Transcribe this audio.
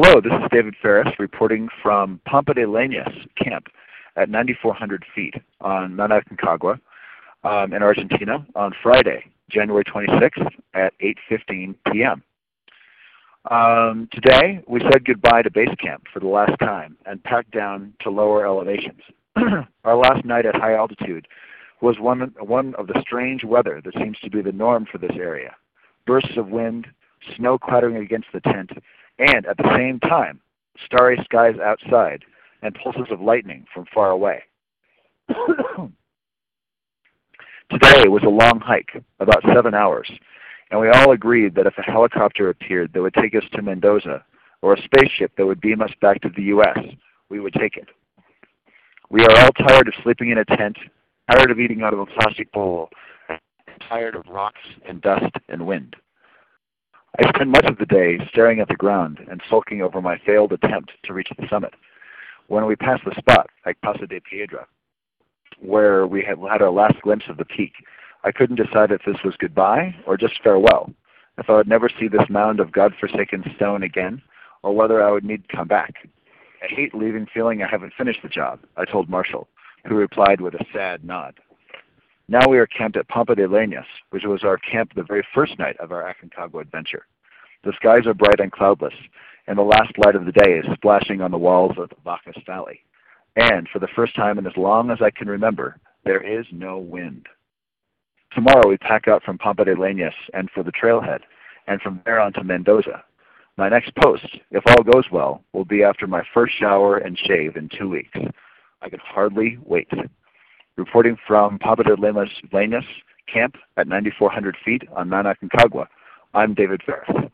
Hello, this is David Ferris reporting from Pampa de Leñas camp at 9,400 feet on Mount Aconcagua um, in Argentina on Friday, January 26th at 8.15 p.m. Um, today, we said goodbye to base camp for the last time and packed down to lower elevations. Our last night at high altitude was one, one of the strange weather that seems to be the norm for this area. Bursts of wind, snow clattering against the tent, and at the same time, starry skies outside and pulses of lightning from far away. Today was a long hike, about seven hours, and we all agreed that if a helicopter appeared that would take us to Mendoza, or a spaceship that would beam us back to the U.S., we would take it. We are all tired of sleeping in a tent, tired of eating out of a plastic bowl, tired of rocks and dust and wind. I spend much of the day staring at the ground and sulking over my failed attempt to reach the summit. When we passed the spot like Casa de Piedra, where we had had our last glimpse of the peak, I couldn't decide if this was goodbye or just farewell, if I would never see this mound of God-forsaken stone again, or whether I would need to come back. I hate leaving feeling I haven't finished the job, I told Marshall, who replied with a sad nod. Now we are camped at Pampa de Leñas, which was our camp the very first night of our Aconcagua adventure. The skies are bright and cloudless, and the last light of the day is splashing on the walls of the Vacas Valley. And for the first time in as long as I can remember, there is no wind. Tomorrow we pack out from Pampa de Leñas and for the trailhead, and from there on to Mendoza. My next post, if all goes well, will be after my first shower and shave in two weeks. I can hardly wait. Reporting from Pampa de Leñas camp at 9,400 feet on Mount Aconcagua, I'm David Ferris.